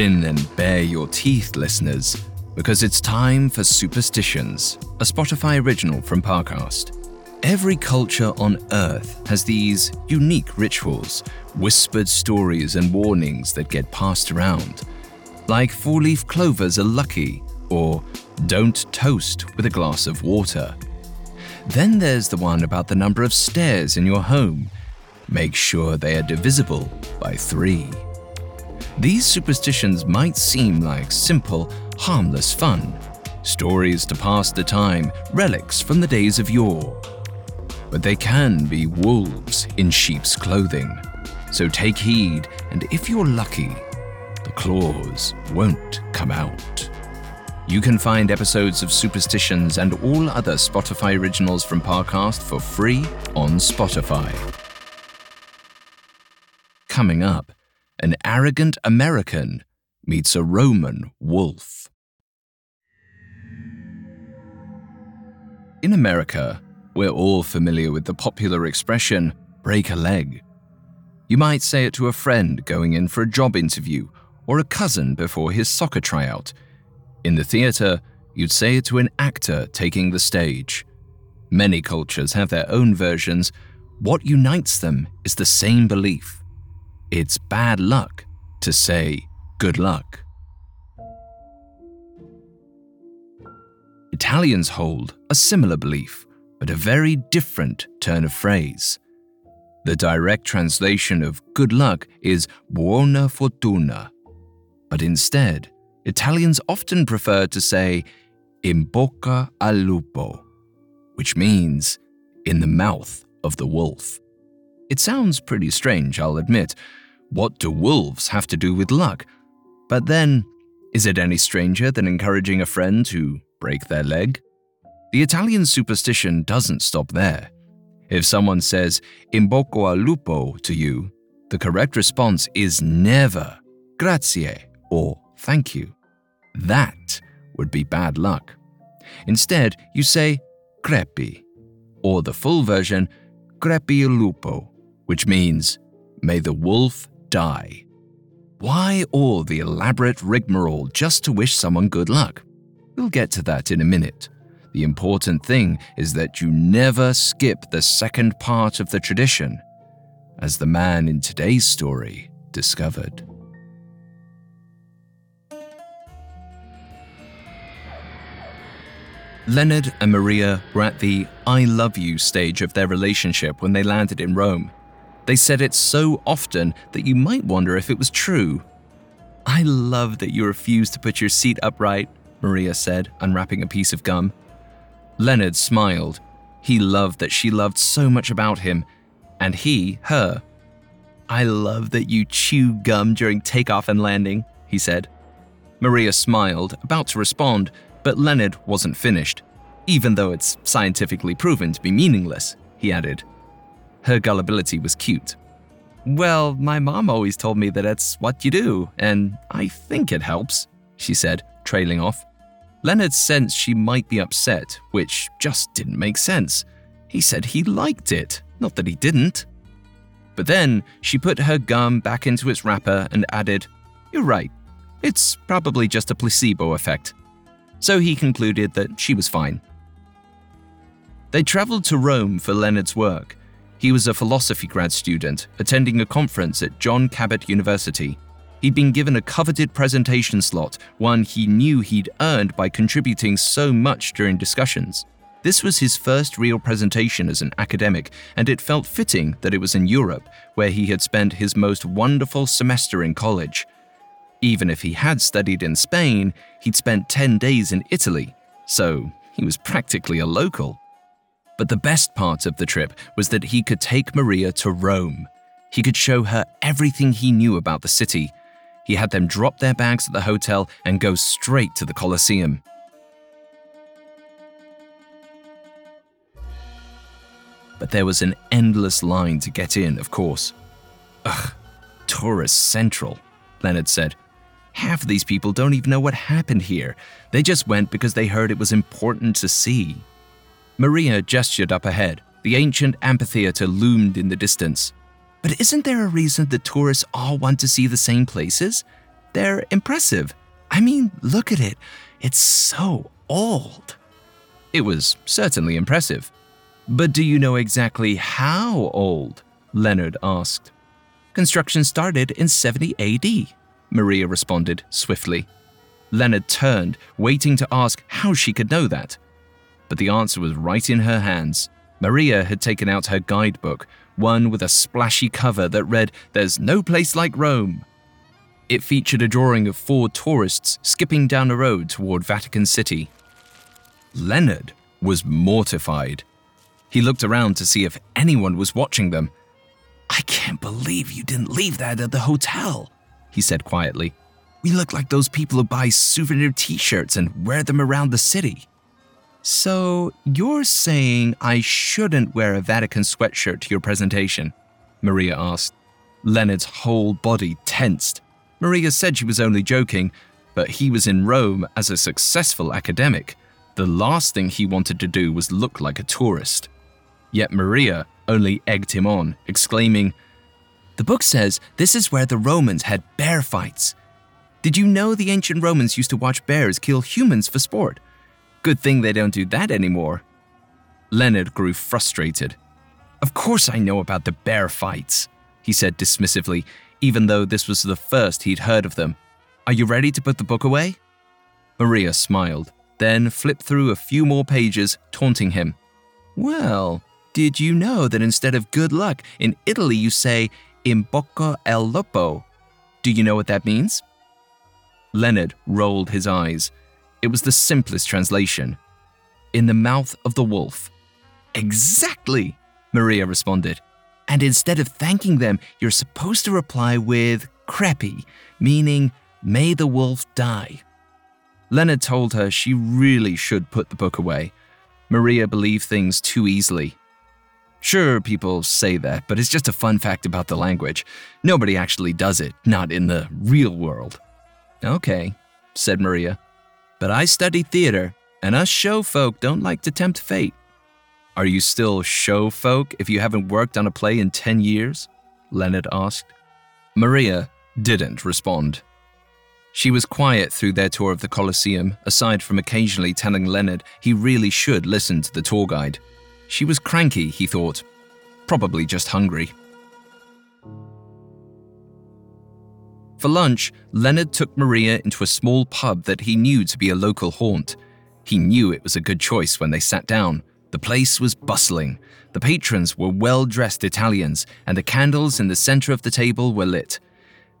Grin and bare your teeth, listeners, because it's time for Superstitions, a Spotify original from Parcast. Every culture on Earth has these unique rituals, whispered stories and warnings that get passed around. Like four leaf clovers are lucky, or don't toast with a glass of water. Then there's the one about the number of stairs in your home. Make sure they are divisible by three. These superstitions might seem like simple, harmless fun, stories to pass the time, relics from the days of yore. But they can be wolves in sheep's clothing. So take heed, and if you're lucky, the claws won't come out. You can find episodes of Superstitions and all other Spotify originals from Parcast for free on Spotify. Coming up, an arrogant American meets a Roman wolf. In America, we're all familiar with the popular expression, break a leg. You might say it to a friend going in for a job interview or a cousin before his soccer tryout. In the theatre, you'd say it to an actor taking the stage. Many cultures have their own versions. What unites them is the same belief it's bad luck to say good luck. Italians hold a similar belief, but a very different turn of phrase. The direct translation of good luck is buona fortuna, but instead, Italians often prefer to say in bocca al lupo, which means in the mouth of the wolf. It sounds pretty strange, I'll admit. What do wolves have to do with luck? But then, is it any stranger than encouraging a friend to break their leg? The Italian superstition doesn't stop there. If someone says in bocca al lupo to you, the correct response is never grazie or thank you. That would be bad luck. Instead, you say crepi, or the full version, crepi il lupo, which means may the wolf die. Why all the elaborate rigmarole just to wish someone good luck? We'll get to that in a minute. The important thing is that you never skip the second part of the tradition, as the man in today's story discovered. Leonard and Maria were at the I love you stage of their relationship when they landed in Rome. They said it so often that you might wonder if it was true. I love that you refuse to put your seat upright, Maria said, unwrapping a piece of gum. Leonard smiled. He loved that she loved so much about him, and he her. I love that you chew gum during takeoff and landing, he said. Maria smiled, about to respond, but Leonard wasn't finished, even though it's scientifically proven to be meaningless, he added. Her gullibility was cute. Well, my mom always told me that that's what you do, and I think it helps, she said, trailing off. Leonard sensed she might be upset, which just didn't make sense. He said he liked it, not that he didn't. But then she put her gum back into its wrapper and added, You're right. It's probably just a placebo effect. So he concluded that she was fine. They traveled to Rome for Leonard's work. He was a philosophy grad student attending a conference at John Cabot University. He'd been given a coveted presentation slot, one he knew he'd earned by contributing so much during discussions. This was his first real presentation as an academic, and it felt fitting that it was in Europe, where he had spent his most wonderful semester in college. Even if he had studied in Spain, he'd spent 10 days in Italy, so he was practically a local. But the best part of the trip was that he could take Maria to Rome. He could show her everything he knew about the city. He had them drop their bags at the hotel and go straight to the Colosseum. But there was an endless line to get in, of course. Ugh, tourist central, Leonard said. Half of these people don't even know what happened here. They just went because they heard it was important to see. Maria gestured up ahead. The ancient amphitheater loomed in the distance. But isn't there a reason that tourists all want to see the same places? they're impressive. I mean, look at it. It's so old. It was certainly impressive. But do you know exactly how old? Leonard asked. Construction started in 70 AD, Maria responded swiftly. Leonard turned, waiting to ask how she could know that. But the answer was right in her hands. Maria had taken out her guidebook, one with a splashy cover that read, There's no place like Rome. It featured a drawing of four tourists skipping down a road toward Vatican City. Leonard was mortified. He looked around to see if anyone was watching them. I can't believe you didn't leave that at the hotel, he said quietly. We look like those people who buy souvenir t shirts and wear them around the city. So, you're saying I shouldn't wear a Vatican sweatshirt to your presentation? Maria asked. Leonard's whole body tensed. Maria said she was only joking, but he was in Rome as a successful academic. The last thing he wanted to do was look like a tourist. Yet Maria only egged him on, exclaiming, The book says this is where the Romans had bear fights. Did you know the ancient Romans used to watch bears kill humans for sport? Good thing they don't do that anymore. Leonard grew frustrated. Of course I know about the bear fights, he said dismissively, even though this was the first he'd heard of them. Are you ready to put the book away? Maria smiled, then flipped through a few more pages, taunting him. Well, did you know that instead of good luck, in Italy you say in bocca al lupo? Do you know what that means? Leonard rolled his eyes. It was the simplest translation. In the mouth of the wolf. Exactly, Maria responded. And instead of thanking them, you're supposed to reply with crepi, meaning, may the wolf die. Leonard told her she really should put the book away. Maria believed things too easily. Sure, people say that, but it's just a fun fact about the language. Nobody actually does it, not in the real world. Okay, said Maria. But I study theater, and us show folk don't like to tempt fate. Are you still show folk if you haven't worked on a play in 10 years? Leonard asked. Maria didn't respond. She was quiet through their tour of the Colosseum, aside from occasionally telling Leonard he really should listen to the tour guide. She was cranky, he thought. Probably just hungry. For lunch, Leonard took Maria into a small pub that he knew to be a local haunt. He knew it was a good choice when they sat down. The place was bustling. The patrons were well dressed Italians, and the candles in the center of the table were lit.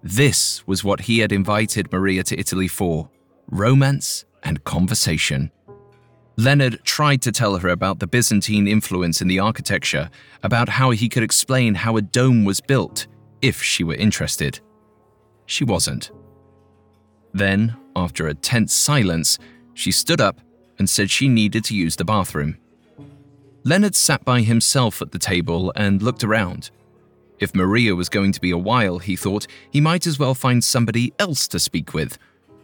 This was what he had invited Maria to Italy for romance and conversation. Leonard tried to tell her about the Byzantine influence in the architecture, about how he could explain how a dome was built, if she were interested she wasn't. Then, after a tense silence, she stood up and said she needed to use the bathroom. Leonard sat by himself at the table and looked around. If Maria was going to be a while, he thought, he might as well find somebody else to speak with.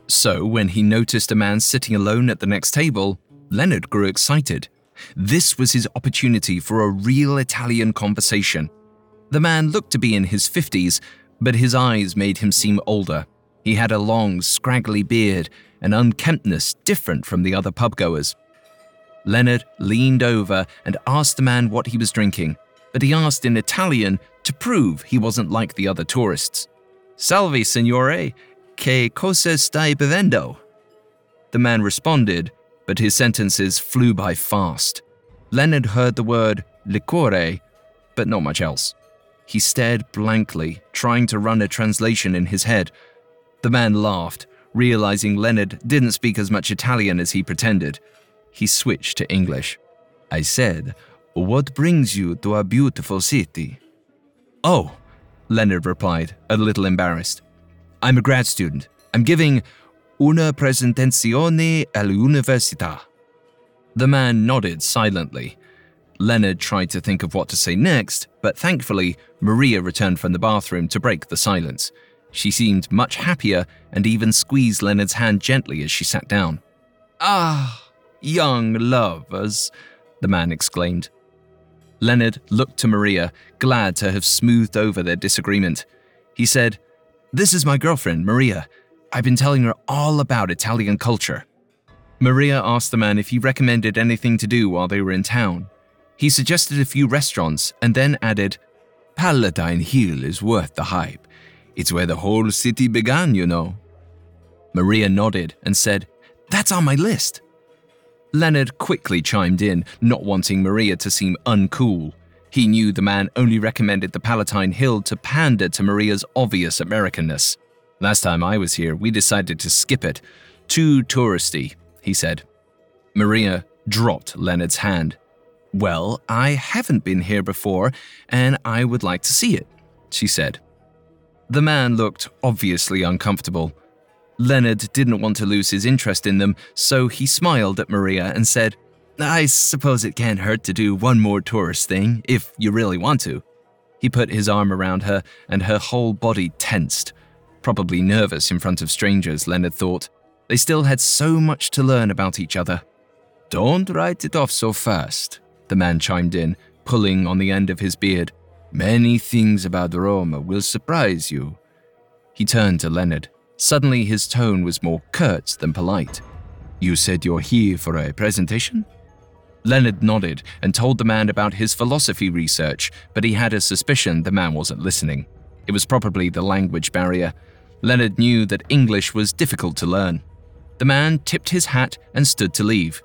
So, when he noticed a man sitting alone at the next table, Leonard grew excited. This was his opportunity for a real Italian conversation. The man looked to be in his 50s, but his eyes made him seem older. He had a long, scraggly beard, an unkemptness different from the other pubgoers. Leonard leaned over and asked the man what he was drinking, but he asked in Italian to prove he wasn't like the other tourists. Salve, signore, che cosa stai bevendo? The man responded, but his sentences flew by fast. Leonard heard the word liquore, but not much else. He stared blankly, trying to run a translation in his head. The man laughed, realizing Leonard didn't speak as much Italian as he pretended. He switched to English. I said, What brings you to a beautiful city? Oh, Leonard replied, a little embarrassed. I'm a grad student. I'm giving una presentazione all'università. The man nodded silently. Leonard tried to think of what to say next, but thankfully, Maria returned from the bathroom to break the silence. She seemed much happier and even squeezed Leonard's hand gently as she sat down. Ah, young lovers, the man exclaimed. Leonard looked to Maria, glad to have smoothed over their disagreement. He said, This is my girlfriend, Maria. I've been telling her all about Italian culture. Maria asked the man if he recommended anything to do while they were in town. He suggested a few restaurants and then added, Palatine Hill is worth the hype. It's where the whole city began, you know. Maria nodded and said, That's on my list. Leonard quickly chimed in, not wanting Maria to seem uncool. He knew the man only recommended the Palatine Hill to pander to Maria's obvious Americanness. Last time I was here, we decided to skip it. Too touristy, he said. Maria dropped Leonard's hand. Well, I haven't been here before, and I would like to see it, she said. The man looked obviously uncomfortable. Leonard didn't want to lose his interest in them, so he smiled at Maria and said, I suppose it can't hurt to do one more tourist thing, if you really want to. He put his arm around her, and her whole body tensed. Probably nervous in front of strangers, Leonard thought. They still had so much to learn about each other. Don't write it off so fast, the man chimed in, pulling on the end of his beard. Many things about Roma will surprise you. He turned to Leonard. Suddenly, his tone was more curt than polite. You said you're here for a presentation? Leonard nodded and told the man about his philosophy research, but he had a suspicion the man wasn't listening. It was probably the language barrier. Leonard knew that English was difficult to learn. The man tipped his hat and stood to leave.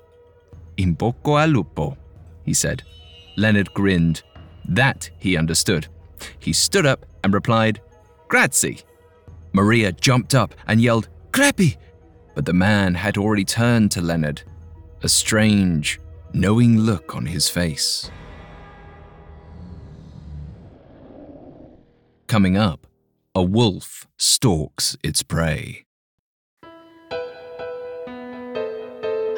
In bocca al lupo, he said. Leonard grinned. That he understood. He stood up and replied, Grazie. Maria jumped up and yelled, Crepi! But the man had already turned to Leonard, a strange, knowing look on his face. Coming up, a wolf stalks its prey.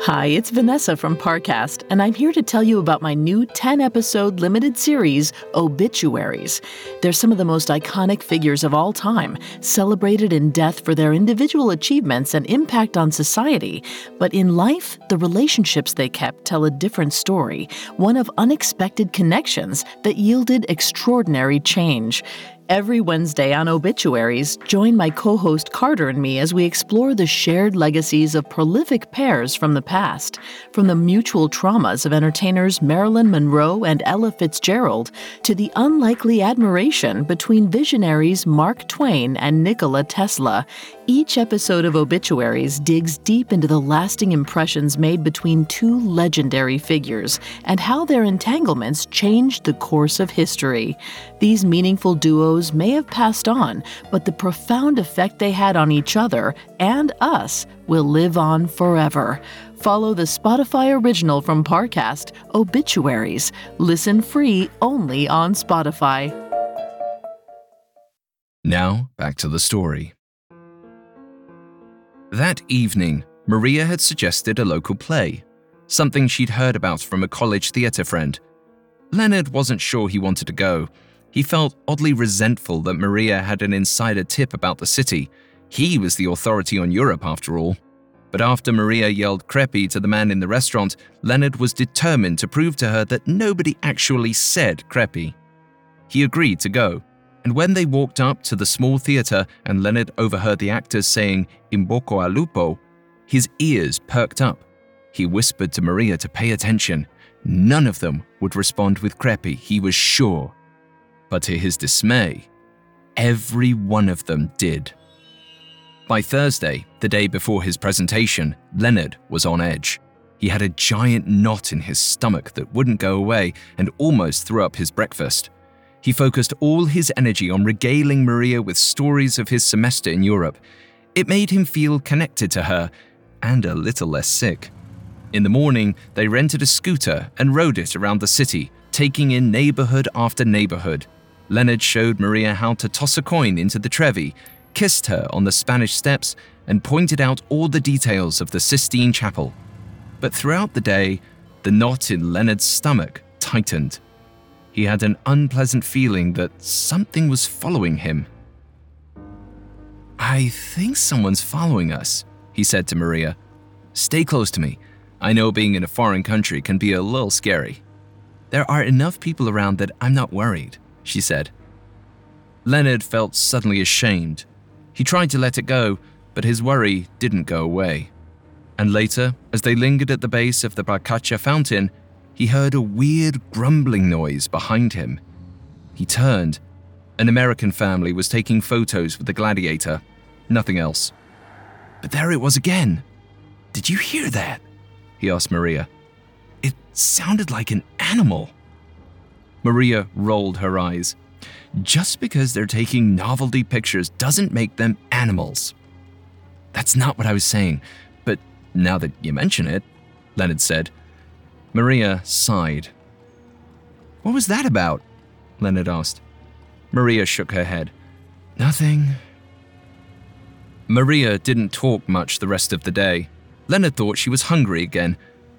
Hi, it's Vanessa from Parcast, and I'm here to tell you about my new 10 episode limited series, Obituaries. They're some of the most iconic figures of all time, celebrated in death for their individual achievements and impact on society. But in life, the relationships they kept tell a different story, one of unexpected connections that yielded extraordinary change. Every Wednesday on Obituaries, join my co host Carter and me as we explore the shared legacies of prolific pairs from the past. From the mutual traumas of entertainers Marilyn Monroe and Ella Fitzgerald to the unlikely admiration between visionaries Mark Twain and Nikola Tesla. Each episode of Obituaries digs deep into the lasting impressions made between two legendary figures and how their entanglements changed the course of history. These meaningful duos may have passed on, but the profound effect they had on each other and us will live on forever. Follow the Spotify original from Parcast, Obituaries. Listen free only on Spotify. Now, back to the story. That evening, Maria had suggested a local play, something she'd heard about from a college theatre friend. Leonard wasn't sure he wanted to go. He felt oddly resentful that Maria had an insider tip about the city. He was the authority on Europe, after all. But after Maria yelled crepi to the man in the restaurant, Leonard was determined to prove to her that nobody actually said crepi. He agreed to go, and when they walked up to the small theatre and Leonard overheard the actors saying In bocca al lupo, his ears perked up. He whispered to Maria to pay attention. None of them would respond with crepi, he was sure. But to his dismay, every one of them did. By Thursday, the day before his presentation, Leonard was on edge. He had a giant knot in his stomach that wouldn't go away and almost threw up his breakfast. He focused all his energy on regaling Maria with stories of his semester in Europe. It made him feel connected to her and a little less sick. In the morning, they rented a scooter and rode it around the city, taking in neighborhood after neighborhood. Leonard showed Maria how to toss a coin into the Trevi, kissed her on the Spanish steps, and pointed out all the details of the Sistine Chapel. But throughout the day, the knot in Leonard's stomach tightened. He had an unpleasant feeling that something was following him. I think someone's following us, he said to Maria. Stay close to me. I know being in a foreign country can be a little scary. There are enough people around that I'm not worried, she said. Leonard felt suddenly ashamed. He tried to let it go, but his worry didn't go away. And later, as they lingered at the base of the Barcaccia fountain, he heard a weird grumbling noise behind him. He turned. An American family was taking photos with the gladiator. Nothing else. But there it was again. Did you hear that? He asked Maria. It sounded like an animal. Maria rolled her eyes. Just because they're taking novelty pictures doesn't make them animals. That's not what I was saying, but now that you mention it, Leonard said. Maria sighed. What was that about? Leonard asked. Maria shook her head. Nothing. Maria didn't talk much the rest of the day. Leonard thought she was hungry again,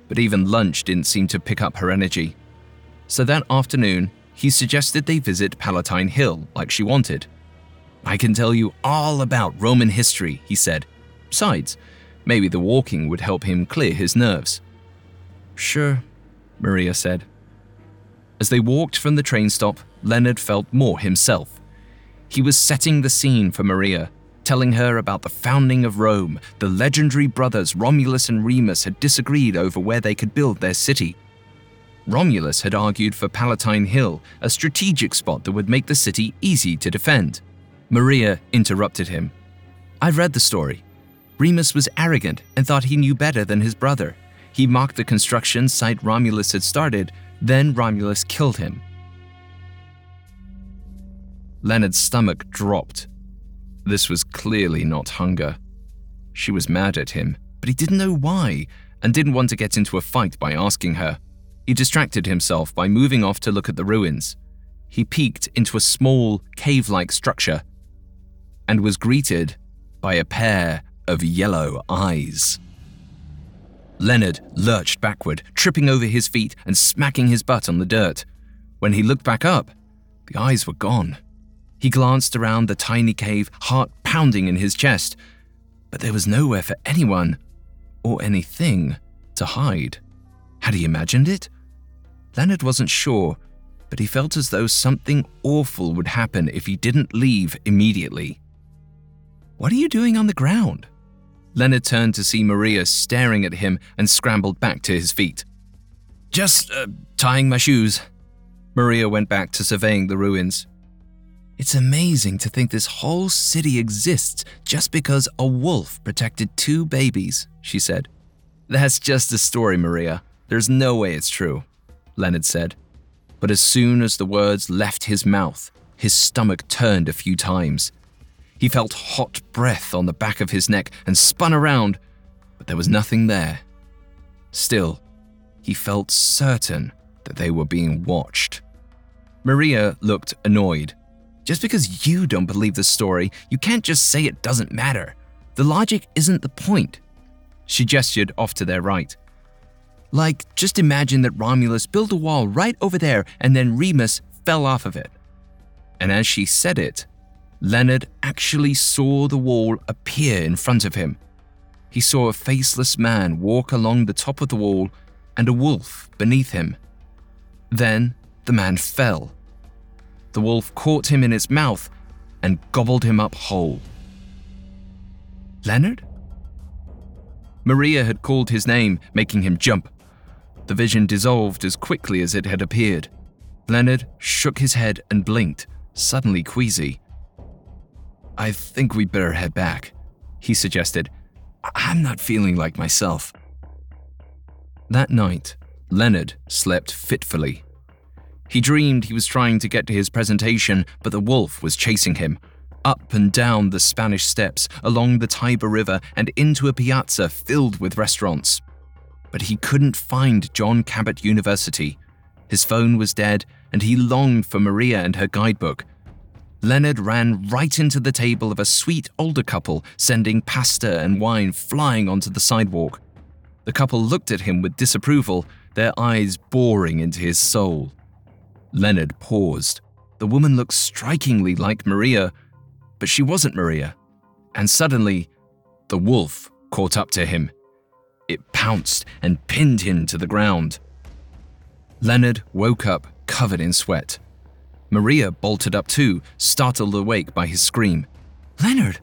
but even lunch didn't seem to pick up her energy. So that afternoon, he suggested they visit Palatine Hill like she wanted. I can tell you all about Roman history, he said. Besides, maybe the walking would help him clear his nerves. Sure, Maria said. As they walked from the train stop, Leonard felt more himself. He was setting the scene for Maria, telling her about the founding of Rome. The legendary brothers Romulus and Remus had disagreed over where they could build their city. Romulus had argued for Palatine Hill, a strategic spot that would make the city easy to defend. Maria interrupted him. I've read the story. Remus was arrogant and thought he knew better than his brother. He mocked the construction site Romulus had started, then Romulus killed him. Leonard's stomach dropped. This was clearly not hunger. She was mad at him, but he didn't know why and didn't want to get into a fight by asking her. He distracted himself by moving off to look at the ruins. He peeked into a small, cave like structure and was greeted by a pair of yellow eyes. Leonard lurched backward, tripping over his feet and smacking his butt on the dirt. When he looked back up, the eyes were gone. He glanced around the tiny cave, heart pounding in his chest, but there was nowhere for anyone or anything to hide. Had he imagined it? Leonard wasn't sure, but he felt as though something awful would happen if he didn't leave immediately. What are you doing on the ground? Leonard turned to see Maria staring at him and scrambled back to his feet. Just uh, tying my shoes. Maria went back to surveying the ruins. It's amazing to think this whole city exists just because a wolf protected two babies, she said. That's just a story, Maria. There's no way it's true, Leonard said. But as soon as the words left his mouth, his stomach turned a few times. He felt hot breath on the back of his neck and spun around, but there was nothing there. Still, he felt certain that they were being watched. Maria looked annoyed. Just because you don't believe the story, you can't just say it doesn't matter. The logic isn't the point. She gestured off to their right. Like, just imagine that Romulus built a wall right over there and then Remus fell off of it. And as she said it, Leonard actually saw the wall appear in front of him. He saw a faceless man walk along the top of the wall and a wolf beneath him. Then the man fell. The wolf caught him in its mouth and gobbled him up whole. Leonard? Maria had called his name, making him jump. The vision dissolved as quickly as it had appeared. Leonard shook his head and blinked, suddenly queasy. I think we'd better head back, he suggested. I'm not feeling like myself. That night, Leonard slept fitfully. He dreamed he was trying to get to his presentation, but the wolf was chasing him. Up and down the Spanish steps, along the Tiber River, and into a piazza filled with restaurants. But he couldn't find John Cabot University. His phone was dead, and he longed for Maria and her guidebook, Leonard ran right into the table of a sweet older couple, sending pasta and wine flying onto the sidewalk. The couple looked at him with disapproval, their eyes boring into his soul. Leonard paused. The woman looked strikingly like Maria, but she wasn't Maria. And suddenly, the wolf caught up to him. It pounced and pinned him to the ground. Leonard woke up covered in sweat. Maria bolted up too, startled awake by his scream. Leonard,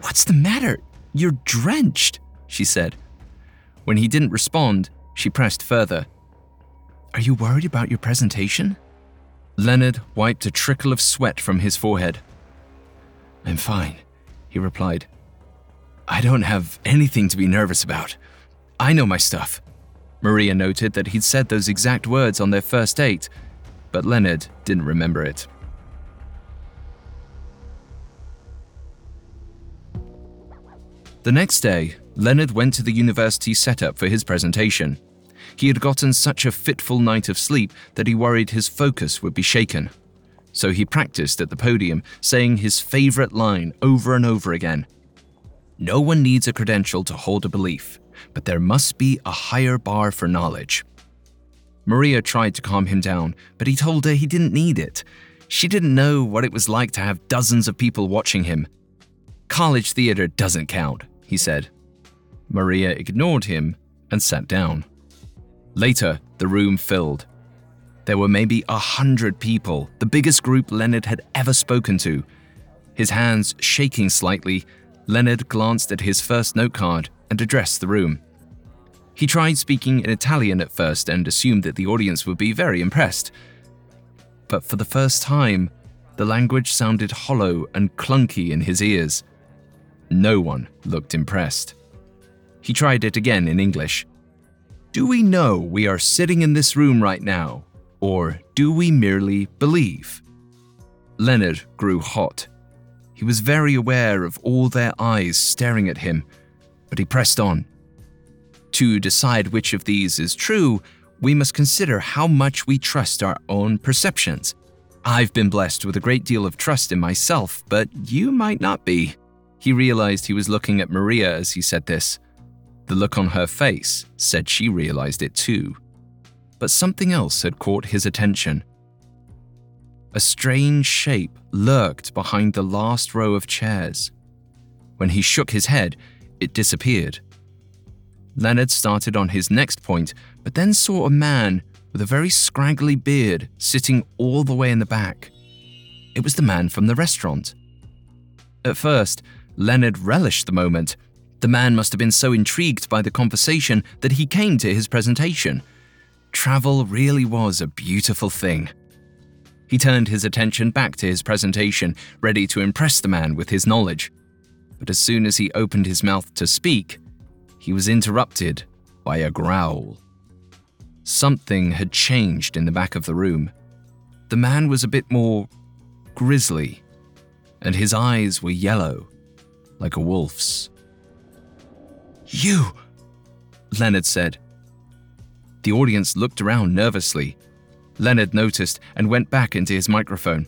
what's the matter? You're drenched, she said. When he didn't respond, she pressed further. Are you worried about your presentation? Leonard wiped a trickle of sweat from his forehead. I'm fine, he replied. I don't have anything to be nervous about. I know my stuff. Maria noted that he'd said those exact words on their first date, but Leonard didn't remember it. The next day, Leonard went to the university setup for his presentation. He had gotten such a fitful night of sleep that he worried his focus would be shaken. So he practiced at the podium, saying his favorite line over and over again No one needs a credential to hold a belief, but there must be a higher bar for knowledge. Maria tried to calm him down, but he told her he didn't need it. She didn't know what it was like to have dozens of people watching him. College theater doesn't count, he said. Maria ignored him and sat down. Later, the room filled. There were maybe a hundred people, the biggest group Leonard had ever spoken to. His hands shaking slightly, Leonard glanced at his first note card and addressed the room. He tried speaking in Italian at first and assumed that the audience would be very impressed. But for the first time, the language sounded hollow and clunky in his ears. No one looked impressed. He tried it again in English. Do we know we are sitting in this room right now, or do we merely believe? Leonard grew hot. He was very aware of all their eyes staring at him, but he pressed on. To decide which of these is true, we must consider how much we trust our own perceptions. I've been blessed with a great deal of trust in myself, but you might not be. He realized he was looking at Maria as he said this. The look on her face said she realized it too. But something else had caught his attention. A strange shape lurked behind the last row of chairs. When he shook his head, it disappeared. Leonard started on his next point, but then saw a man with a very scraggly beard sitting all the way in the back. It was the man from the restaurant. At first, Leonard relished the moment. The man must have been so intrigued by the conversation that he came to his presentation. Travel really was a beautiful thing. He turned his attention back to his presentation, ready to impress the man with his knowledge. But as soon as he opened his mouth to speak, he was interrupted by a growl. Something had changed in the back of the room. The man was a bit more grisly, and his eyes were yellow like a wolf's. You! Leonard said. The audience looked around nervously. Leonard noticed and went back into his microphone.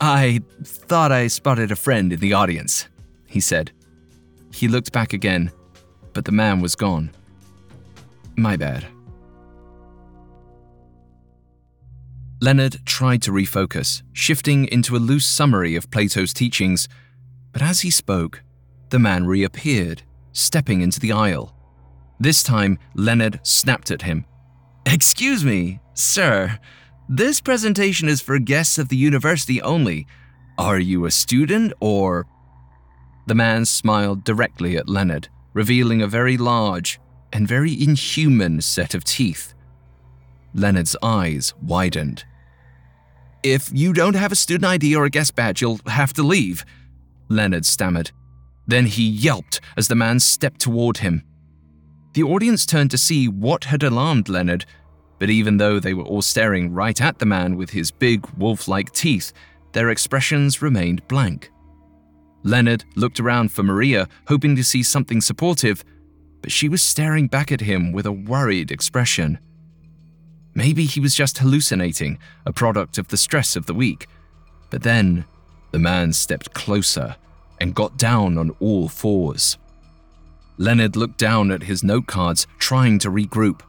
I thought I spotted a friend in the audience, he said. He looked back again, but the man was gone. My bad. Leonard tried to refocus, shifting into a loose summary of Plato's teachings, but as he spoke, the man reappeared, stepping into the aisle. This time, Leonard snapped at him. Excuse me, sir. This presentation is for guests of the university only. Are you a student or. The man smiled directly at Leonard, revealing a very large and very inhuman set of teeth. Leonard's eyes widened. If you don't have a student ID or a guest badge, you'll have to leave, Leonard stammered. Then he yelped as the man stepped toward him. The audience turned to see what had alarmed Leonard, but even though they were all staring right at the man with his big wolf like teeth, their expressions remained blank. Leonard looked around for Maria, hoping to see something supportive, but she was staring back at him with a worried expression. Maybe he was just hallucinating, a product of the stress of the week. But then, the man stepped closer and got down on all fours. Leonard looked down at his note cards, trying to regroup.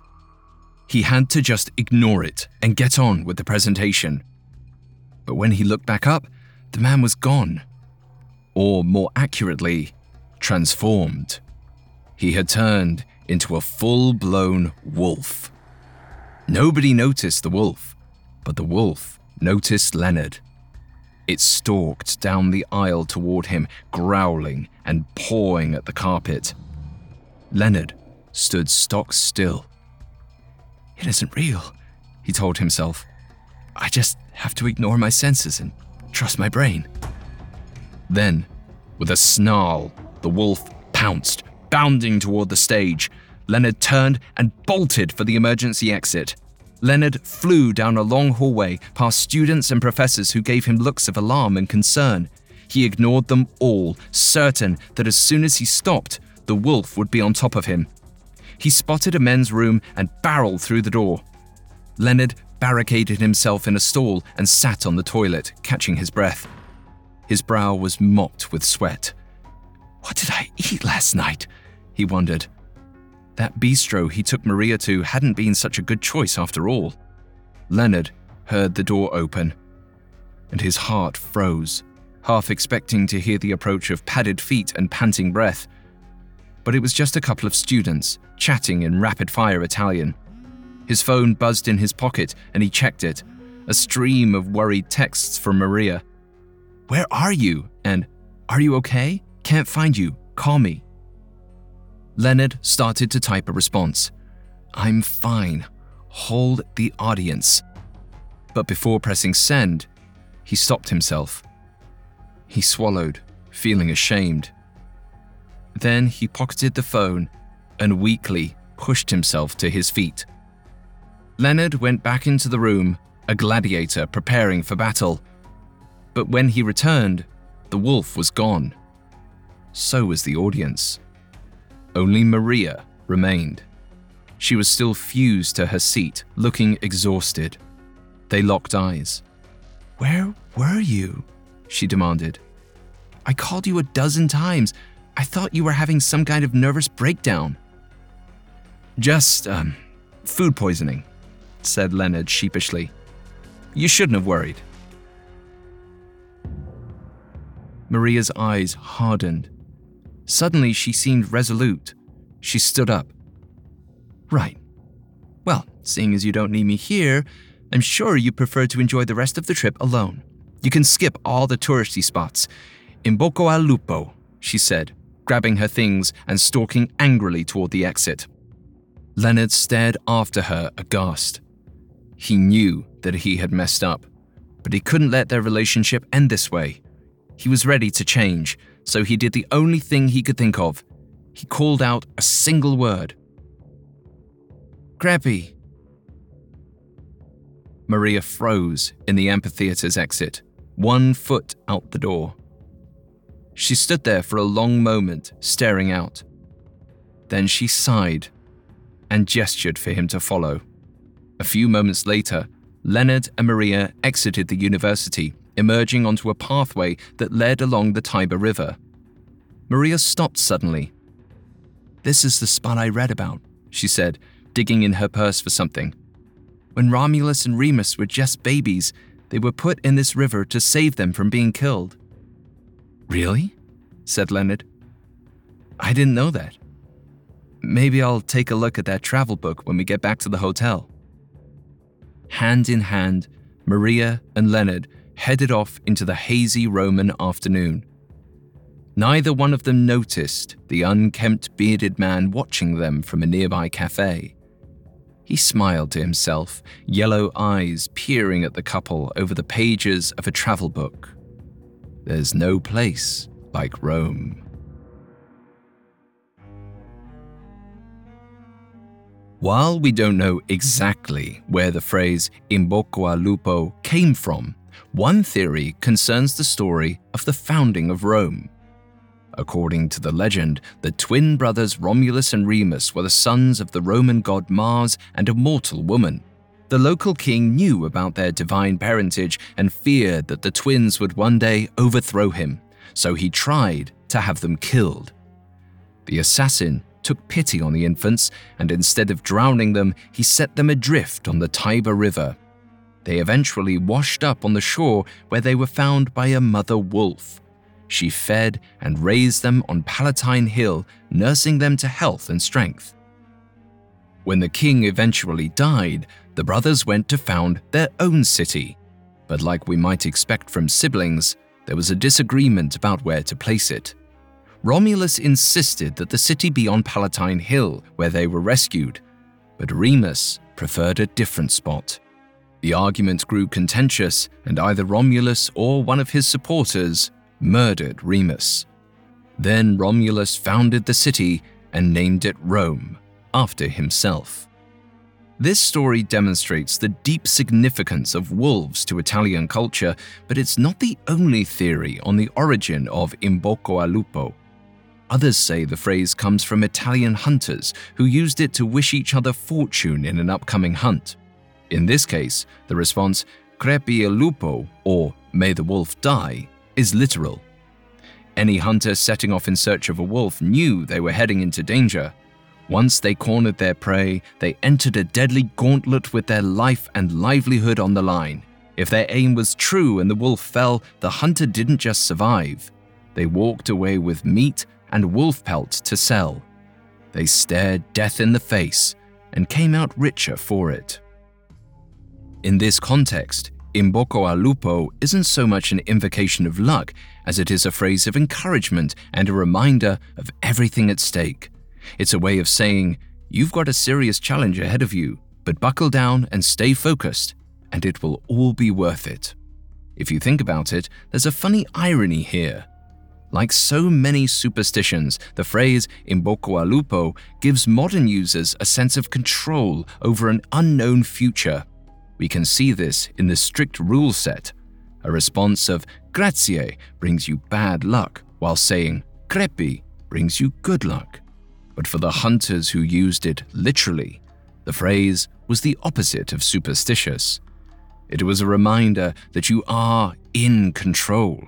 He had to just ignore it and get on with the presentation. But when he looked back up, the man was gone. Or more accurately, transformed. He had turned into a full blown wolf. Nobody noticed the wolf, but the wolf noticed Leonard. It stalked down the aisle toward him, growling and pawing at the carpet. Leonard stood stock still. It isn't real, he told himself. I just have to ignore my senses and trust my brain. Then, with a snarl, the wolf pounced, bounding toward the stage. Leonard turned and bolted for the emergency exit. Leonard flew down a long hallway past students and professors who gave him looks of alarm and concern. He ignored them all, certain that as soon as he stopped, the wolf would be on top of him. He spotted a men's room and barreled through the door. Leonard barricaded himself in a stall and sat on the toilet, catching his breath. His brow was mopped with sweat. What did I eat last night? He wondered. That bistro he took Maria to hadn't been such a good choice after all. Leonard heard the door open, and his heart froze, half expecting to hear the approach of padded feet and panting breath. But it was just a couple of students, chatting in rapid fire Italian. His phone buzzed in his pocket and he checked it. A stream of worried texts from Maria. Where are you? And Are you okay? Can't find you. Call me. Leonard started to type a response. I'm fine. Hold the audience. But before pressing send, he stopped himself. He swallowed, feeling ashamed. Then he pocketed the phone and weakly pushed himself to his feet. Leonard went back into the room, a gladiator preparing for battle. But when he returned, the wolf was gone. So was the audience. Only Maria remained. She was still fused to her seat, looking exhausted. They locked eyes. Where were you? she demanded. I called you a dozen times. I thought you were having some kind of nervous breakdown. Just, um, food poisoning, said Leonard sheepishly. You shouldn't have worried. Maria's eyes hardened. Suddenly, she seemed resolute. She stood up. Right. Well, seeing as you don't need me here, I'm sure you prefer to enjoy the rest of the trip alone. You can skip all the touristy spots. In bocca al lupo, she said, grabbing her things and stalking angrily toward the exit. Leonard stared after her aghast. He knew that he had messed up, but he couldn't let their relationship end this way. He was ready to change, so he did the only thing he could think of. He called out a single word Crepi. Maria froze in the amphitheater's exit, one foot out the door. She stood there for a long moment, staring out. Then she sighed and gestured for him to follow. A few moments later, Leonard and Maria exited the university, emerging onto a pathway that led along the Tiber River. Maria stopped suddenly. This is the spot I read about, she said, digging in her purse for something. When Romulus and Remus were just babies, they were put in this river to save them from being killed. Really? said Leonard. I didn't know that. Maybe I'll take a look at that travel book when we get back to the hotel. Hand in hand, Maria and Leonard headed off into the hazy Roman afternoon. Neither one of them noticed the unkempt bearded man watching them from a nearby cafe. He smiled to himself, yellow eyes peering at the couple over the pages of a travel book. There's no place like Rome. While we don't know exactly where the phrase in al lupo came from, one theory concerns the story of the founding of Rome. According to the legend, the twin brothers Romulus and Remus were the sons of the Roman god Mars and a mortal woman. The local king knew about their divine parentage and feared that the twins would one day overthrow him, so he tried to have them killed. The assassin took pity on the infants, and instead of drowning them, he set them adrift on the Tiber River. They eventually washed up on the shore where they were found by a mother wolf. She fed and raised them on Palatine Hill, nursing them to health and strength. When the king eventually died, the brothers went to found their own city. But like we might expect from siblings, there was a disagreement about where to place it. Romulus insisted that the city be on Palatine Hill, where they were rescued, but Remus preferred a different spot. The argument grew contentious, and either Romulus or one of his supporters murdered Remus. Then Romulus founded the city and named it Rome, after himself. This story demonstrates the deep significance of wolves to Italian culture, but it's not the only theory on the origin of In bocca al lupo. Others say the phrase comes from Italian hunters who used it to wish each other fortune in an upcoming hunt. In this case, the response, crepi il lupo, or may the wolf die, is literal. Any hunter setting off in search of a wolf knew they were heading into danger. Once they cornered their prey, they entered a deadly gauntlet with their life and livelihood on the line. If their aim was true and the wolf fell, the hunter didn't just survive. They walked away with meat and wolf pelt to sell. They stared death in the face and came out richer for it. In this context, In bocca al lupo isn't so much an invocation of luck as it is a phrase of encouragement and a reminder of everything at stake. It's a way of saying, you've got a serious challenge ahead of you, but buckle down and stay focused, and it will all be worth it. If you think about it, there's a funny irony here. Like so many superstitions, the phrase in bocca al lupo gives modern users a sense of control over an unknown future. We can see this in the strict rule set. A response of grazie brings you bad luck, while saying crepi brings you good luck. But for the hunters who used it literally, the phrase was the opposite of superstitious. It was a reminder that you are in control,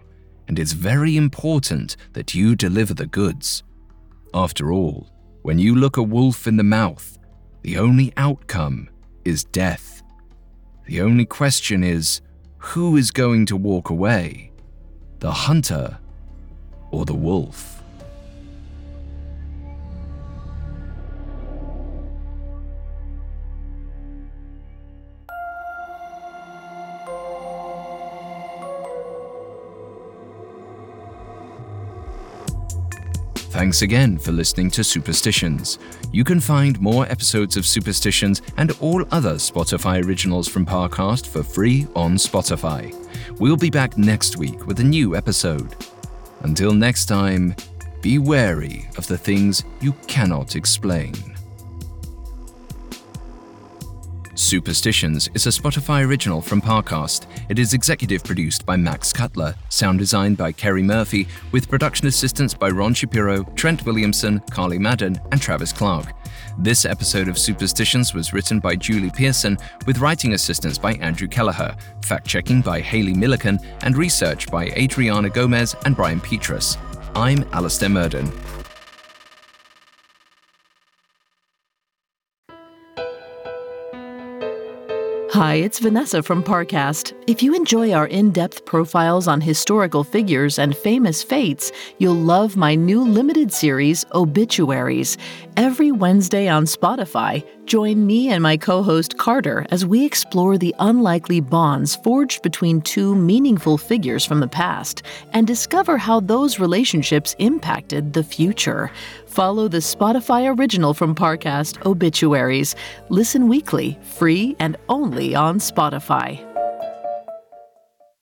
and it's very important that you deliver the goods. After all, when you look a wolf in the mouth, the only outcome is death. The only question is who is going to walk away? The hunter or the wolf? Thanks again for listening to Superstitions. You can find more episodes of Superstitions and all other Spotify originals from Parcast for free on Spotify. We'll be back next week with a new episode. Until next time, be wary of the things you cannot explain. Superstitions is a Spotify original from Parcast. It is executive produced by Max Cutler, sound designed by Kerry Murphy, with production assistance by Ron Shapiro, Trent Williamson, Carly Madden, and Travis Clark. This episode of Superstitions was written by Julie Pearson, with writing assistance by Andrew Kelleher, fact checking by Haley Milliken, and research by Adriana Gomez and Brian Petrus. I'm Alastair Murden. Hi, it's Vanessa from Parcast. If you enjoy our in depth profiles on historical figures and famous fates, you'll love my new limited series, Obituaries. Every Wednesday on Spotify, join me and my co host Carter as we explore the unlikely bonds forged between two meaningful figures from the past and discover how those relationships impacted the future. Follow the Spotify original from Parcast, Obituaries. Listen weekly, free and only on Spotify.